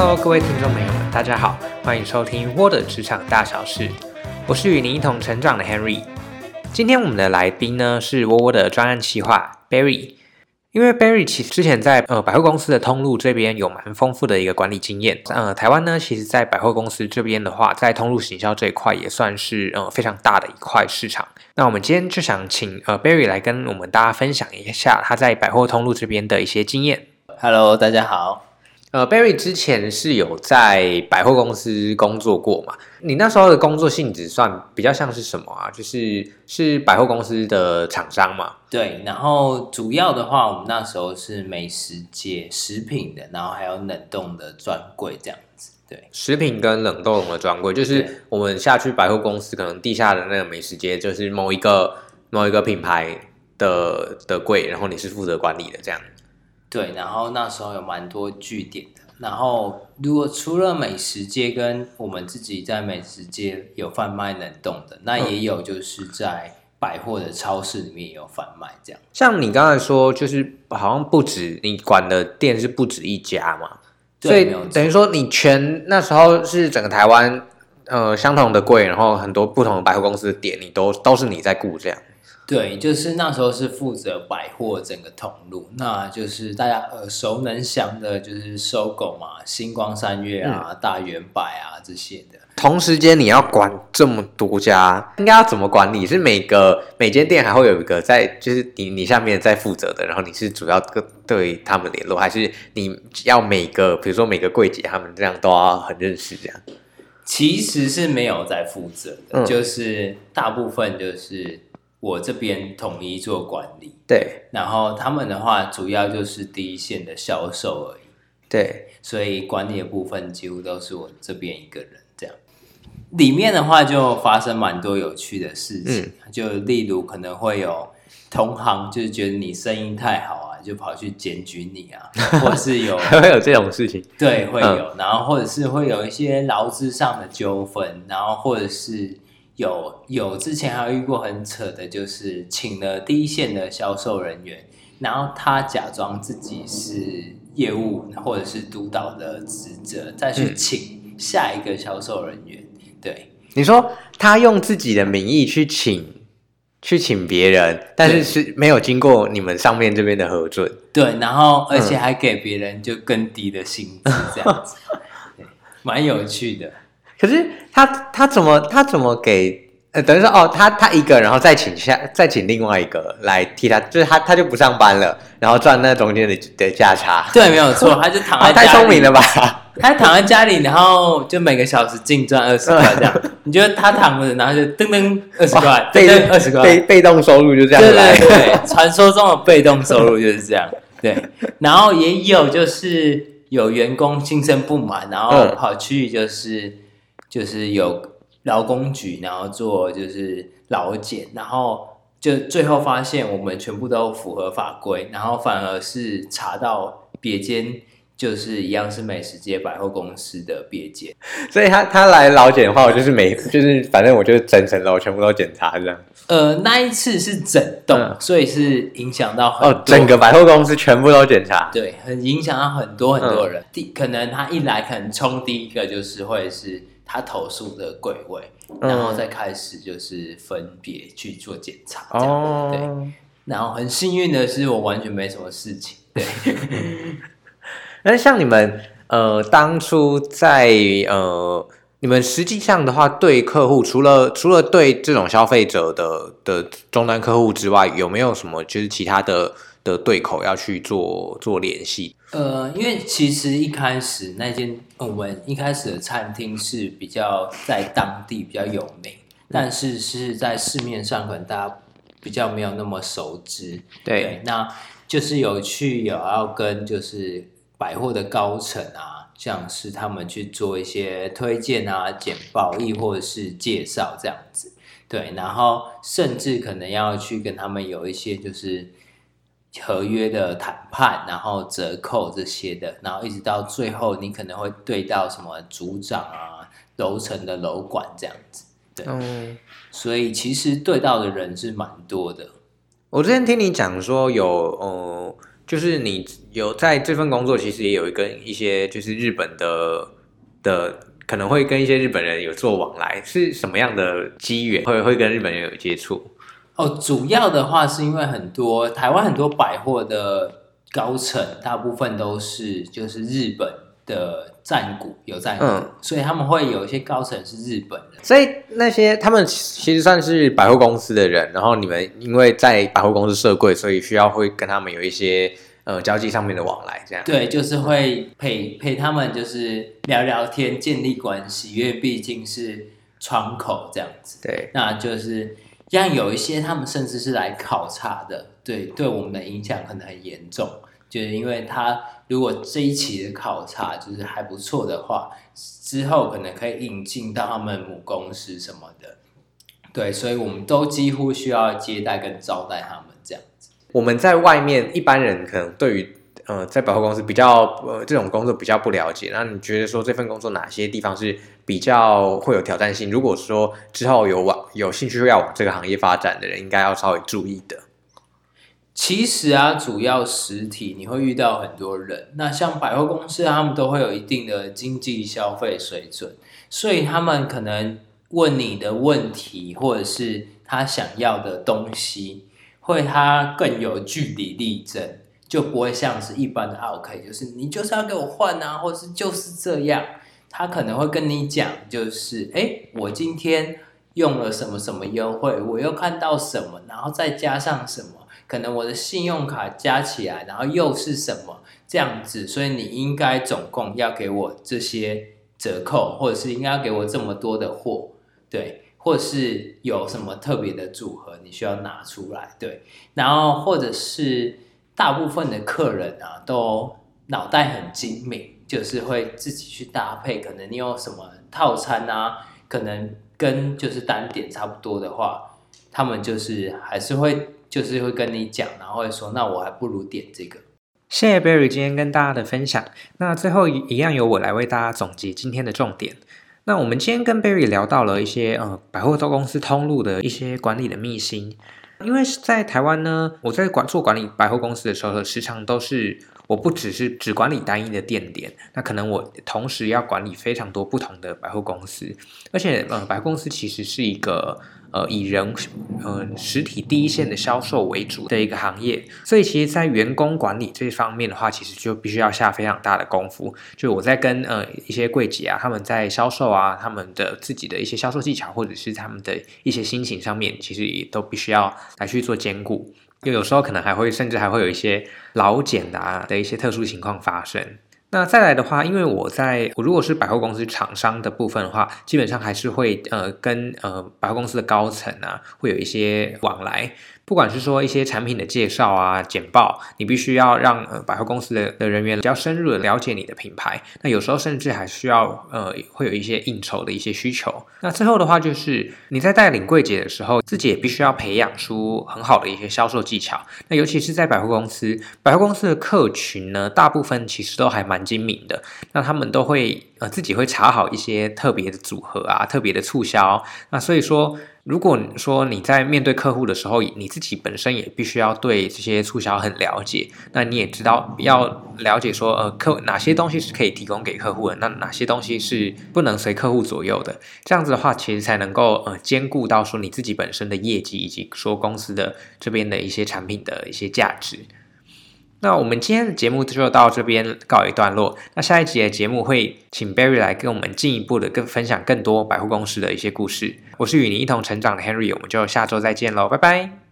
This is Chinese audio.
Hello，各位听众朋友们，大家好，欢迎收听《窝的职场大小事》，我是与您一同成长的 Henry。今天我们的来宾呢是窝窝的专案企划 Barry。因为 Barry 其实之前在呃百货公司的通路这边有蛮丰富的一个管理经验，呃，台湾呢，其实，在百货公司这边的话，在通路行销这一块也算是呃非常大的一块市场。那我们今天就想请呃 Barry 来跟我们大家分享一下他在百货通路这边的一些经验。Hello，大家好。呃，Barry 之前是有在百货公司工作过嘛？你那时候的工作性质算比较像是什么啊？就是是百货公司的厂商嘛？对，然后主要的话，我们那时候是美食街食品的，然后还有冷冻的专柜这样子。对，食品跟冷冻的专柜，就是我们下去百货公司，可能地下的那个美食街，就是某一个某一个品牌的的柜，然后你是负责管理的这样。对，然后那时候有蛮多据点的。然后，如果除了美食街跟我们自己在美食街有贩卖冷冻的，那也有就是在百货的超市里面也有贩卖这样。像你刚才说，就是好像不止你管的店是不止一家嘛？对，所以等于说你全那时候是整个台湾呃相同的柜，然后很多不同的百货公司的店，你都都是你在顾这样。对，就是那时候是负责百货整个通路，那就是大家耳熟能详的，就是 SOGO 嘛，星光三月啊、嗯、大圆百啊这些的。同时间你要管这么多家，应该要怎么管理？是每个每间店还会有一个在，就是你你下面在负责的，然后你是主要跟对他们联络，还是你要每个，比如说每个柜姐他们这样都要很认识这样？其实是没有在负责的，嗯、就是大部分就是。我这边统一做管理，对，然后他们的话主要就是第一线的销售而已，对，所以管理的部分几乎都是我这边一个人这样。里面的话就发生蛮多有趣的事情，嗯、就例如可能会有同行就是觉得你生意太好啊，就跑去检举你啊，或是有还会有这种事情，对，会有，嗯、然后或者是会有一些劳资上的纠纷，然后或者是。有有，之前还有遇过很扯的，就是请了第一线的销售人员，然后他假装自己是业务或者是督导的职责，再去请下一个销售人员。对，你说他用自己的名义去请去请别人，但是是没有经过你们上面这边的核准。对，然后而且还给别人就更低的薪资，这样子，对，蛮有趣的。可是他他怎么他怎么给呃等于说哦他他一个然后再请下再请另外一个来替他就是他他就不上班了然后赚那中间的的价差。对没有错 他就躺在家里。太聪明了吧？他躺在家里然后就每个小时净赚 二十块这样你觉得他躺着然后就噔噔二十块被动二十块。被被动收入就这样来。对对对传说中的被动收入就是这样对。然后也有就是有员工心生不满然后跑去就是。嗯就是有劳工局，然后做就是劳检，然后就最后发现我们全部都符合法规，然后反而是查到别间就是一样是美食街百货公司的别间，所以他他来老检的话，我就是每就是反正我就是整层楼全部都检查这样。呃，那一次是整栋，嗯、所以是影响到哦，整个百货公司全部都检查，对，很影响到很多很多人。第、嗯、可能他一来，可能冲第一个就是会是。他投诉的柜位，然后再开始就是分别去做检查，这样、哦、对。然后很幸运的是，我完全没什么事情。对。那像你们呃，当初在呃，你们实际上的话，对客户除了除了对这种消费者的的终端客户之外，有没有什么就是其他的？的对口要去做做联系，呃，因为其实一开始那间我们一开始的餐厅是比较在当地比较有名，但是是在市面上可能大家比较没有那么熟知。对，对，那就是有去有要跟就是百货的高层啊，像是他们去做一些推荐啊、简报，亦或者是介绍这样子。对，然后甚至可能要去跟他们有一些就是。合约的谈判，然后折扣这些的，然后一直到最后，你可能会对到什么组长啊、楼层的楼管这样子，对，嗯，所以其实对到的人是蛮多的。我之前听你讲说有，呃，就是你有在这份工作，其实也有跟一些就是日本的的，可能会跟一些日本人有做往来，是什么样的机缘会会跟日本人有接触？哦，主要的话是因为很多台湾很多百货的高层，大部分都是就是日本的占股有战股，嗯，所以他们会有一些高层是日本的，所以那些他们其实算是百货公司的人，然后你们因为在百货公司设柜，所以需要会跟他们有一些呃交际上面的往来，这样。对，就是会陪陪他们就是聊聊天，建立关系，因为毕竟是窗口这样子，对，那就是。像有一些他们甚至是来考察的，对，对我们的影响可能很严重，就是因为他如果这一期的考察就是还不错的话，之后可能可以引进到他们母公司什么的，对，所以我们都几乎需要接待跟招待他们这样子。我们在外面一般人可能对于。呃，在百货公司比较呃这种工作比较不了解，那你觉得说这份工作哪些地方是比较会有挑战性？如果说之后有往有兴趣要往这个行业发展的人，应该要稍微注意的。其实啊，主要实体你会遇到很多人，那像百货公司，他们都会有一定的经济消费水准，所以他们可能问你的问题，或者是他想要的东西，会他更有据理力争。就不会像是一般的 OK，就是你就是要给我换啊，或是就是这样。他可能会跟你讲，就是哎，我今天用了什么什么优惠，我又看到什么，然后再加上什么，可能我的信用卡加起来，然后又是什么这样子，所以你应该总共要给我这些折扣，或者是应该要给我这么多的货，对，或是有什么特别的组合你需要拿出来，对，然后或者是。大部分的客人啊，都脑袋很精明，就是会自己去搭配。可能你有什么套餐啊，可能跟就是单点差不多的话，他们就是还是会就是会跟你讲，然后会说，那我还不如点这个。谢谢 Barry 今天跟大家的分享。那最后一样由我来为大家总结今天的重点。那我们今天跟 Barry 聊到了一些呃百货公司通路的一些管理的秘辛。因为是在台湾呢，我在管做管理百货公司的时候，时常都是我不只是只管理单一的店点，那可能我同时要管理非常多不同的百货公司，而且呃，百货公司其实是一个。呃，以人呃实体第一线的销售为主的一个行业，所以其实，在员工管理这方面的话，其实就必须要下非常大的功夫。就我在跟呃一些柜姐啊，他们在销售啊，他们的自己的一些销售技巧，或者是他们的一些心情上面，其实也都必须要来去做兼顾。就有时候可能还会，甚至还会有一些老茧啊的一些特殊情况发生。那再来的话，因为我在我如果是百货公司厂商的部分的话，基本上还是会呃跟呃百货公司的高层啊会有一些往来。不管是说一些产品的介绍啊、简报，你必须要让呃百货公司的的人员比较深入的了解你的品牌。那有时候甚至还需要呃会有一些应酬的一些需求。那最后的话就是你在带领柜姐的时候，自己也必须要培养出很好的一些销售技巧。那尤其是在百货公司，百货公司的客群呢，大部分其实都还蛮精明的。那他们都会呃自己会查好一些特别的组合啊、特别的促销。那所以说。如果说你在面对客户的时候，你自己本身也必须要对这些促销很了解，那你也知道要了解说，呃，客哪些东西是可以提供给客户的，那哪些东西是不能随客户左右的。这样子的话，其实才能够呃兼顾到说你自己本身的业绩，以及说公司的这边的一些产品的一些价值。那我们今天的节目就到这边告一段落。那下一集的节目会请 Barry 来跟我们进一步的跟分享更多百货公司的一些故事。我是与你一同成长的 Henry，我们就下周再见喽，拜拜。